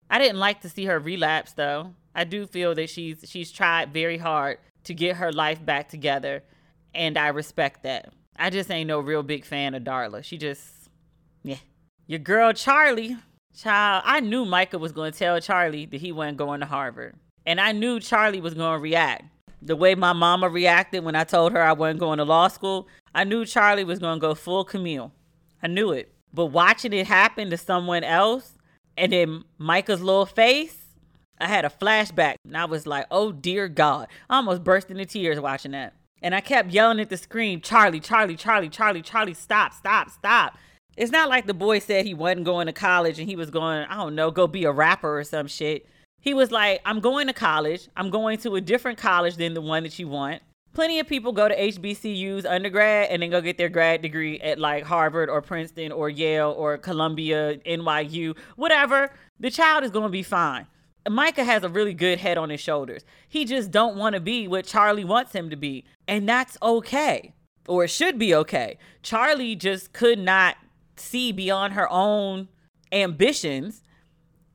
I didn't like to see her relapse though. I do feel that she's she's tried very hard to get her life back together, and I respect that. I just ain't no real big fan of Darla. She just, yeah. Your girl Charlie, child. I knew Micah was going to tell Charlie that he wasn't going to Harvard, and I knew Charlie was going to react the way my mama reacted when I told her I wasn't going to law school. I knew Charlie was going to go full Camille. I knew it. But watching it happen to someone else, and then Micah's little face, I had a flashback and I was like, oh dear God. I almost burst into tears watching that. And I kept yelling at the screen, Charlie, Charlie, Charlie, Charlie, Charlie, stop, stop, stop. It's not like the boy said he wasn't going to college and he was going, I don't know, go be a rapper or some shit. He was like, I'm going to college. I'm going to a different college than the one that you want. Plenty of people go to HBCUs undergrad and then go get their grad degree at like Harvard or Princeton or Yale or Columbia, NYU, whatever. The child is going to be fine. Micah has a really good head on his shoulders. He just don't want to be what Charlie wants him to be, and that's okay. Or it should be okay. Charlie just could not see beyond her own ambitions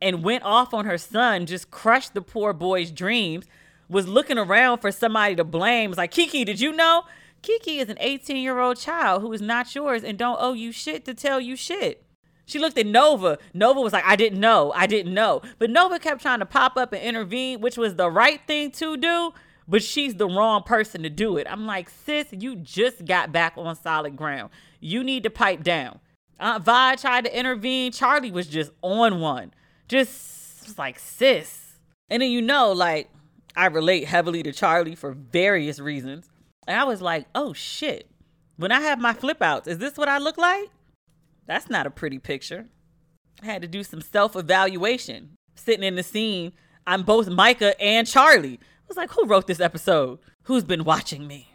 and went off on her son, just crushed the poor boy's dreams, was looking around for somebody to blame. Was like, Kiki, did you know? Kiki is an 18 year old child who is not yours and don't owe you shit to tell you shit. She looked at Nova. Nova was like, I didn't know. I didn't know. But Nova kept trying to pop up and intervene, which was the right thing to do, but she's the wrong person to do it. I'm like, sis, you just got back on solid ground. You need to pipe down. Aunt Vi tried to intervene. Charlie was just on one. Just like, sis. And then you know, like, I relate heavily to Charlie for various reasons. And I was like, oh shit. When I have my flip outs, is this what I look like? That's not a pretty picture. I had to do some self evaluation. Sitting in the scene, I'm both Micah and Charlie. I was like, who wrote this episode? Who's been watching me?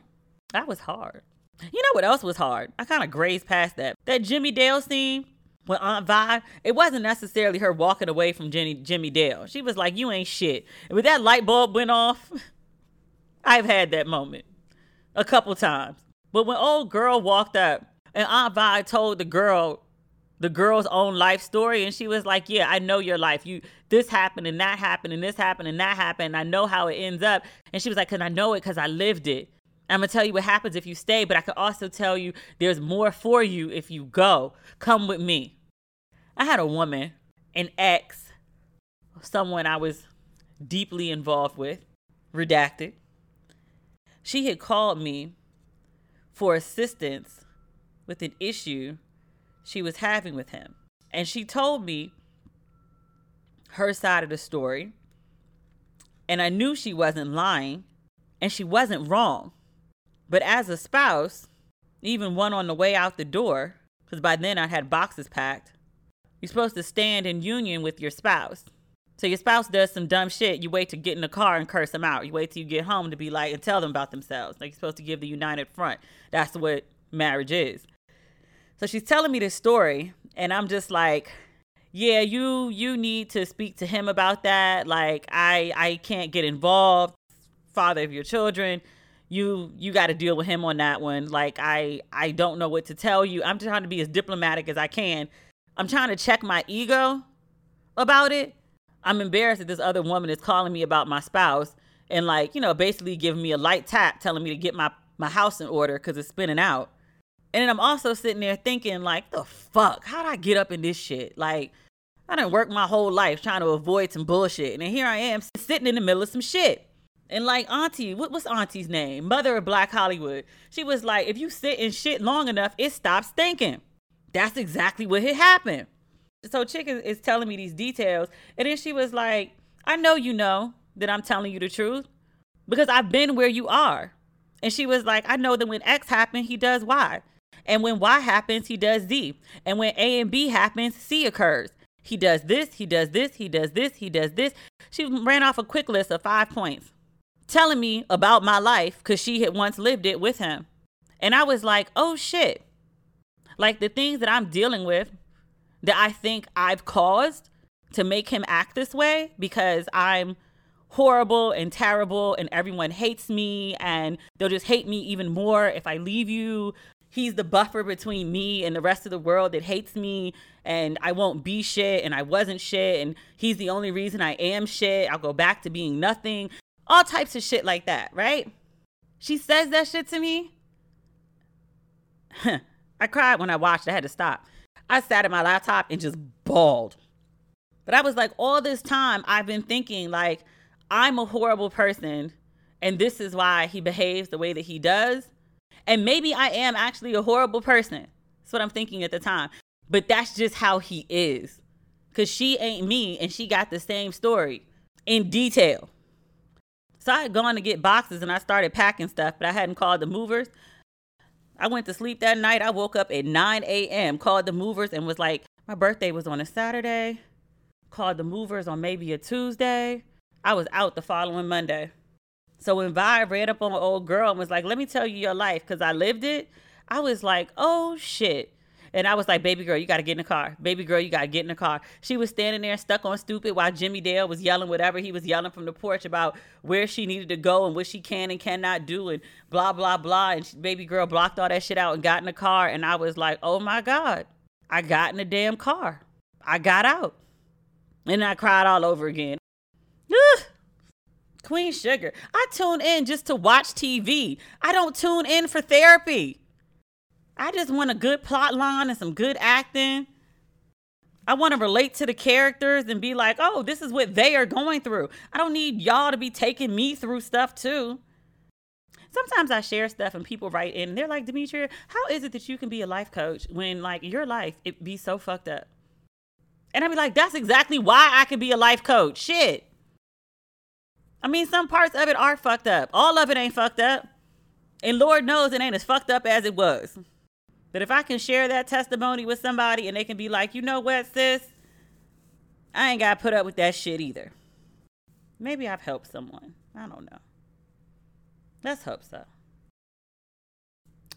That was hard. You know what else was hard? I kind of grazed past that. That Jimmy Dale scene with Aunt Vi, it wasn't necessarily her walking away from Jenny, Jimmy Dale. She was like, you ain't shit. When that light bulb went off, I've had that moment a couple times. But when old girl walked up and Aunt Vi told the girl the girl's own life story and she was like yeah i know your life you this happened and that happened and this happened and that happened and i know how it ends up and she was like because i know it because i lived it i'm gonna tell you what happens if you stay but i could also tell you there's more for you if you go come with me i had a woman an ex someone i was deeply involved with redacted she had called me for assistance with an issue she was having with him. And she told me her side of the story. And I knew she wasn't lying and she wasn't wrong. But as a spouse, even one on the way out the door, because by then I had boxes packed, you're supposed to stand in union with your spouse. So your spouse does some dumb shit, you wait to get in the car and curse them out. You wait till you get home to be like and tell them about themselves. Like you're supposed to give the united front. That's what marriage is. So she's telling me this story, and I'm just like, yeah, you you need to speak to him about that. Like I I can't get involved. Father of your children, you you got to deal with him on that one. Like I I don't know what to tell you. I'm trying to be as diplomatic as I can. I'm trying to check my ego about it. I'm embarrassed that this other woman is calling me about my spouse and like, you know, basically giving me a light tap telling me to get my my house in order cuz it's spinning out. And then I'm also sitting there thinking, like, the fuck? How'd I get up in this shit? Like, I didn't work my whole life trying to avoid some bullshit. And here I am sitting in the middle of some shit. And like Auntie, what was Auntie's name? Mother of Black Hollywood. She was like, if you sit in shit long enough, it stops thinking. That's exactly what had happened. So Chicken is telling me these details. And then she was like, I know you know. that I'm telling you the truth because I've been where you are. And she was like, I know that when X happens, he does Y. And when Y happens, he does Z. And when A and B happens, C occurs. He does this, he does this, he does this, he does this. She ran off a quick list of five points telling me about my life because she had once lived it with him. And I was like, oh shit. Like the things that I'm dealing with that I think I've caused to make him act this way because I'm horrible and terrible and everyone hates me and they'll just hate me even more if I leave you. He's the buffer between me and the rest of the world that hates me and I won't be shit and I wasn't shit and he's the only reason I am shit. I'll go back to being nothing. All types of shit like that, right? She says that shit to me. I cried when I watched. I had to stop. I sat at my laptop and just bawled. But I was like, all this time, I've been thinking, like, I'm a horrible person, and this is why he behaves the way that he does. And maybe I am actually a horrible person. That's what I'm thinking at the time. But that's just how he is. Because she ain't me, and she got the same story in detail. So I had gone to get boxes and I started packing stuff, but I hadn't called the movers. I went to sleep that night. I woke up at 9 a.m., called the movers, and was like, my birthday was on a Saturday. Called the movers on maybe a Tuesday. I was out the following Monday. So when Vi read up on an old girl and was like, let me tell you your life, because I lived it, I was like, oh shit. And I was like, baby girl, you got to get in the car. Baby girl, you got to get in the car. She was standing there stuck on stupid while Jimmy Dale was yelling whatever he was yelling from the porch about where she needed to go and what she can and cannot do and blah, blah, blah. And she, baby girl blocked all that shit out and got in the car. And I was like, oh my God, I got in the damn car. I got out. And I cried all over again. Ugh. Queen Sugar. I tune in just to watch TV. I don't tune in for therapy. I just want a good plot line and some good acting. I want to relate to the characters and be like, oh, this is what they are going through. I don't need y'all to be taking me through stuff too. Sometimes I share stuff and people write in and they're like, Demetria, how is it that you can be a life coach when like your life it be so fucked up? And I'd be like, that's exactly why I could be a life coach. Shit. I mean, some parts of it are fucked up. All of it ain't fucked up. And Lord knows it ain't as fucked up as it was. But if I can share that testimony with somebody and they can be like, you know what, sis? I ain't got to put up with that shit either. Maybe I've helped someone. I don't know. Let's hope so.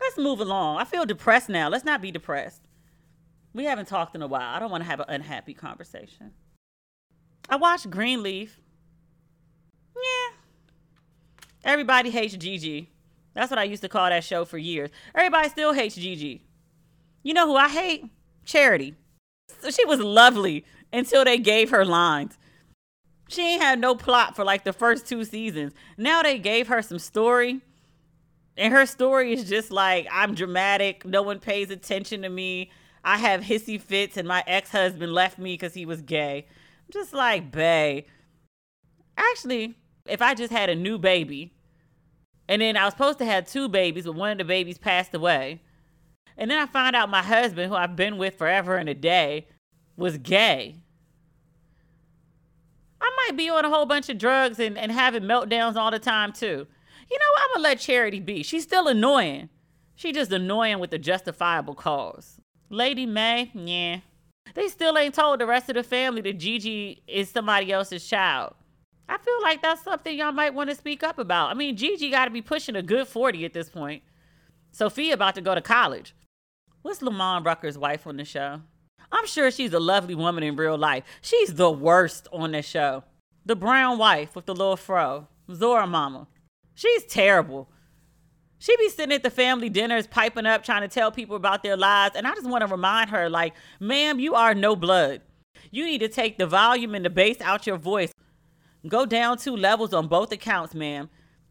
Let's move along. I feel depressed now. Let's not be depressed. We haven't talked in a while. I don't want to have an unhappy conversation. I watched Greenleaf. Yeah. Everybody hates Gigi. That's what I used to call that show for years. Everybody still hates Gigi. You know who I hate? Charity. So she was lovely until they gave her lines. She ain't had no plot for like the first two seasons. Now they gave her some story. And her story is just like, I'm dramatic. No one pays attention to me. I have hissy fits, and my ex husband left me because he was gay. I'm just like, bae. Actually, if I just had a new baby, and then I was supposed to have two babies, but one of the babies passed away, and then I find out my husband, who I've been with forever and a day, was gay. I might be on a whole bunch of drugs and, and having meltdowns all the time too. You know, I'm gonna let Charity be. She's still annoying. She just annoying with a justifiable cause. Lady Mae, yeah. They still ain't told the rest of the family that Gigi is somebody else's child. I feel like that's something y'all might want to speak up about. I mean, Gigi got to be pushing a good 40 at this point. Sophia about to go to college. What's Lamman Rucker's wife on the show? I'm sure she's a lovely woman in real life. She's the worst on the show. The brown wife with the little fro, Zora Mama. She's terrible. She be sitting at the family dinners, piping up, trying to tell people about their lives. And I just want to remind her, like, ma'am, you are no blood. You need to take the volume and the bass out your voice. Go down two levels on both accounts, ma'am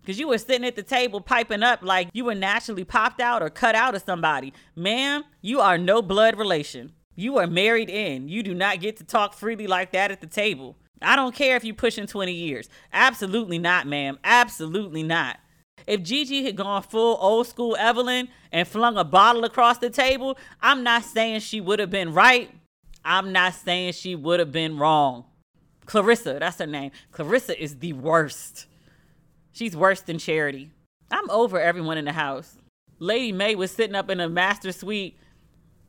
because you were sitting at the table piping up like you were naturally popped out or cut out of somebody. Ma'am, you are no blood relation. You are married in. You do not get to talk freely like that at the table. I don't care if you're pushing 20 years. Absolutely not, ma'am. Absolutely not. If Gigi had gone full old school Evelyn and flung a bottle across the table, I'm not saying she would have been right. I'm not saying she would have been wrong. Kerissa, that's her name. Kerissa is the worst. She's worse than Charity. I'm over everyone in the house. Lady Mae was sitting up in a master suite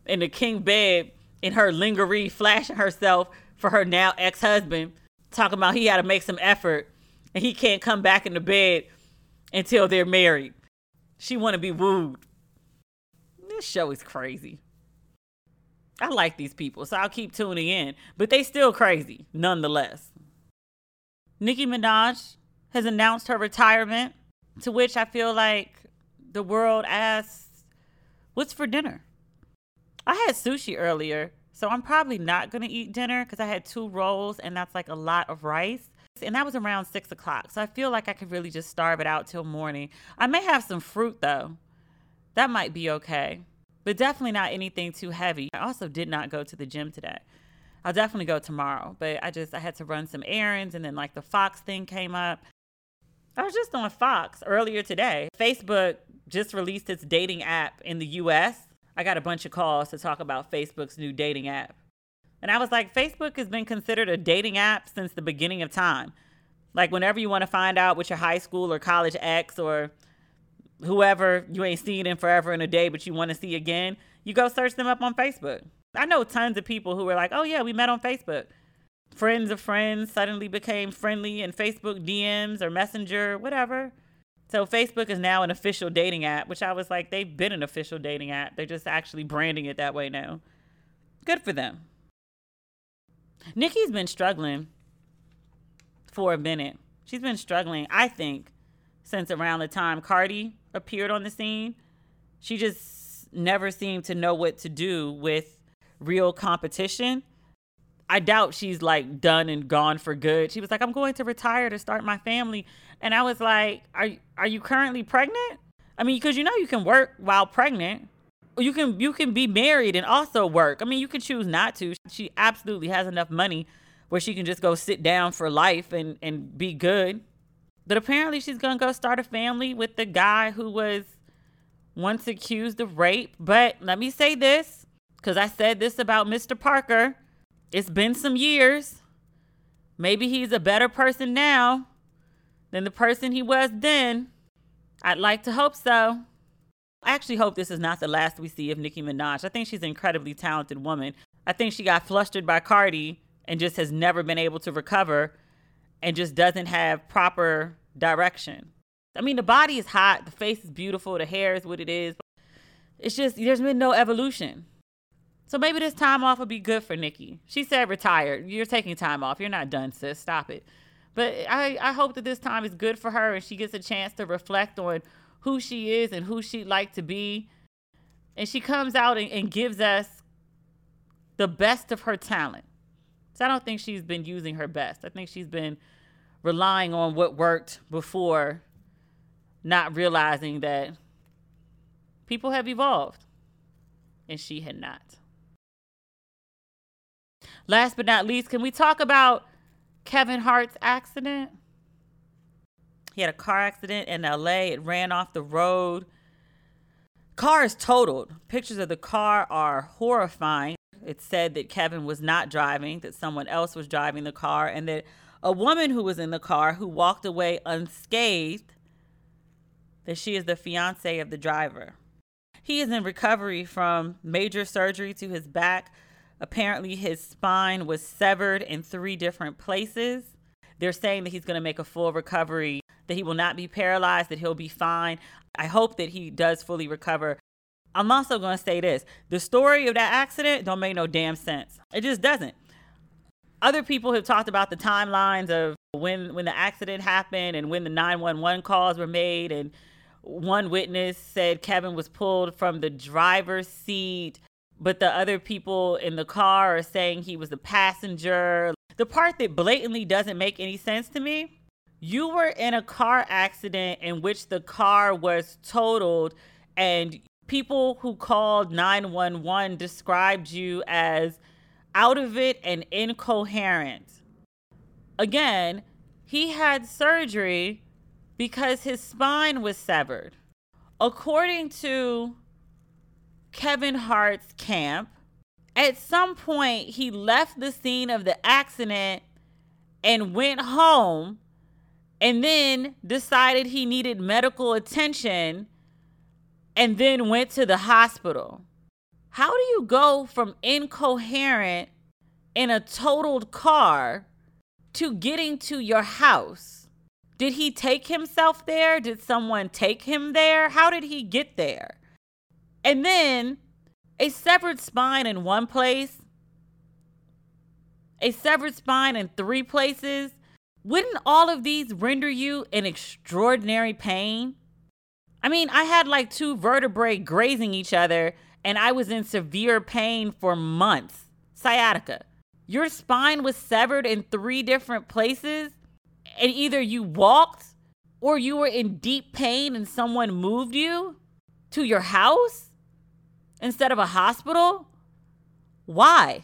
in the king bed in her lingerie, flashing herself for her now ex husband, talking about he had to make some effort and he can't come back in the bed until they're married. She want to be wooed. This show is crazy. I like these people, so I'll keep tuning in, but they still crazy nonetheless. Nicki Minaj has announced her retirement, to which I feel like the world asks, "What's for dinner?" I had sushi earlier, so I'm probably not gonna eat dinner because I had two rolls and that's like a lot of rice. And that was around six o'clock. So I feel like I could really just starve it out till morning. I may have some fruit though. That might be okay. But definitely not anything too heavy. I also did not go to the gym today. I'll definitely go tomorrow. But I just I had to run some errands and then like the Fox thing came up. I was just on Fox earlier today. Facebook just released its dating app in the US I got a bunch of calls to talk about Facebook's new dating app. And I was like, Facebook has been considered a dating app since the beginning of time. Like, whenever you want to find out what your high school or college ex or whoever you ain't seen in forever in a day, but you want to see again, you go search them up on Facebook. I know tons of people who were like, oh, yeah, we met on Facebook. Friends of friends suddenly became friendly in Facebook DMs or Messenger, whatever. So Facebook is now an official dating app, which I was like, they've been an official dating app. They're just actually branding it that way now. Good for them. Nicki's been struggling for a minute. She's been struggling, I think, since around the time Cardi appeared on the scene. She just never seemed to know what to do with real competition. I doubt she's like done and gone for good. She was like, I'm going to retire to start my family. And I was like, Are are you currently pregnant? I mean, because you know you can work while pregnant. You can you can be married and also work. I mean, you can choose not to. She absolutely has enough money where she can just go sit down for life and, and be good. But apparently she's gonna go start a family with the guy who was once accused of rape. But let me say this, because I said this about Mr. Parker it's been some years. Maybe he's a better person now than the person he was then. I'd like to hope so. I actually hope this is not the last we see of Nicki Minaj. I think she's an incredibly talented woman. I think she got flustered by Cardi and just has never been able to recover and just doesn't have proper direction. I mean, the body is hot, the face is beautiful, the hair is what it is. It's just, there's been no evolution. So maybe this time off would be good for Nicki. She said retired. You're taking time off. You're not done, sis. Stop it. But I, I hope that this time is good for her and she gets a chance to reflect on who she is and who she'd like to be. And she comes out and, and gives us the best of her talent. So I don't think she's been using her best. I think she's been relying on what worked before, not realizing that people have evolved and she had not. Last but not least, can we talk about Kevin Hart's accident? He had a car accident in LA. It ran off the road. Car is totaled. Pictures of the car are horrifying. It said that Kevin was not driving, that someone else was driving the car, and that a woman who was in the car who walked away unscathed, that she is the fiance of the driver. He is in recovery from major surgery to his back Apparently, his spine was severed in three different places. They're saying that he's going to make a full recovery, that he will not be paralyzed, that he'll be fine. I hope that he does fully recover. I'm also going to say this the story of that accident don't make no damn sense. It just doesn't. Other people have talked about the timelines of when when the accident happened and when the 911 calls were made and one witness said Kevin was pulled from the driver's seat but the other people in the car are saying he was a passenger. The part that blatantly doesn't make any sense to me you were in a car accident in which the car was totaled, and people who called 911 described you as out of it and incoherent. Again, he had surgery because his spine was severed. According to Kevin Hart's camp. At some point, he left the scene of the accident and went home and then decided he needed medical attention and then went to the hospital. How do you go from incoherent in a totaled car to getting to your house? Did he take himself there? Did someone take him there? How did he get there? And then a severed spine in one place, a severed spine in three places. Wouldn't all of these render you in extraordinary pain? I mean, I had like two vertebrae grazing each other and I was in severe pain for months. Sciatica. Your spine was severed in three different places, and either you walked or you were in deep pain and someone moved you to your house instead of a hospital? Why?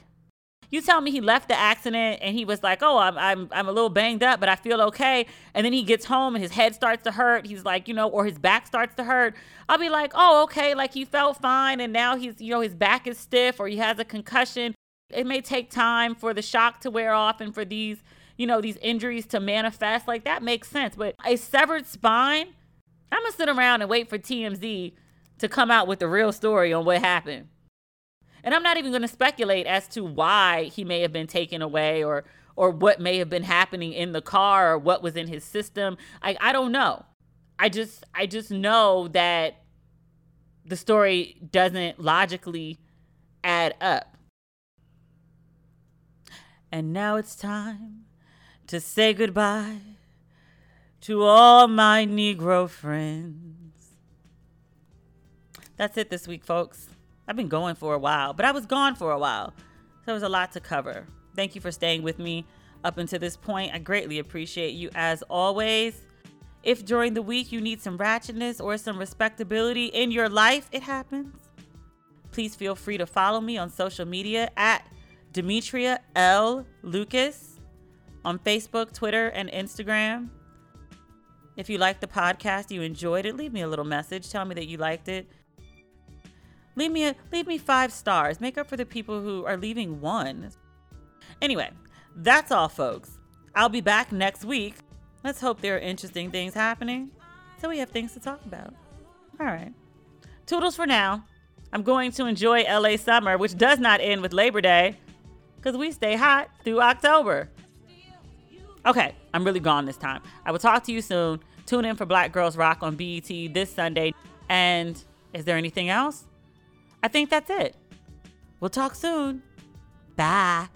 You tell me he left the accident and he was like, "Oh, I'm I'm I'm a little banged up, but I feel okay." And then he gets home and his head starts to hurt. He's like, you know, or his back starts to hurt. I'll be like, "Oh, okay, like he felt fine and now he's, you know, his back is stiff or he has a concussion." It may take time for the shock to wear off and for these, you know, these injuries to manifest. Like that makes sense. But a severed spine, I'm going to sit around and wait for TMZ to come out with the real story on what happened. And I'm not even going to speculate as to why he may have been taken away or or what may have been happening in the car or what was in his system. I I don't know. I just I just know that the story doesn't logically add up. And now it's time to say goodbye to all my Negro friends. That's it this week, folks. I've been going for a while, but I was gone for a while. So there was a lot to cover. Thank you for staying with me up until this point. I greatly appreciate you as always. If during the week you need some ratchetness or some respectability in your life, it happens. Please feel free to follow me on social media at Demetria L. Lucas on Facebook, Twitter, and Instagram. If you liked the podcast, you enjoyed it, leave me a little message. Tell me that you liked it. Leave me a, leave me five stars. Make up for the people who are leaving one. Anyway, that's all, folks. I'll be back next week. Let's hope there are interesting things happening so we have things to talk about. All right. Toodles for now. I'm going to enjoy LA summer, which does not end with Labor Day because we stay hot through October. Okay, I'm really gone this time. I will talk to you soon. Tune in for Black Girls Rock on BET this Sunday. And is there anything else? I think that's it. We'll talk soon. Bye.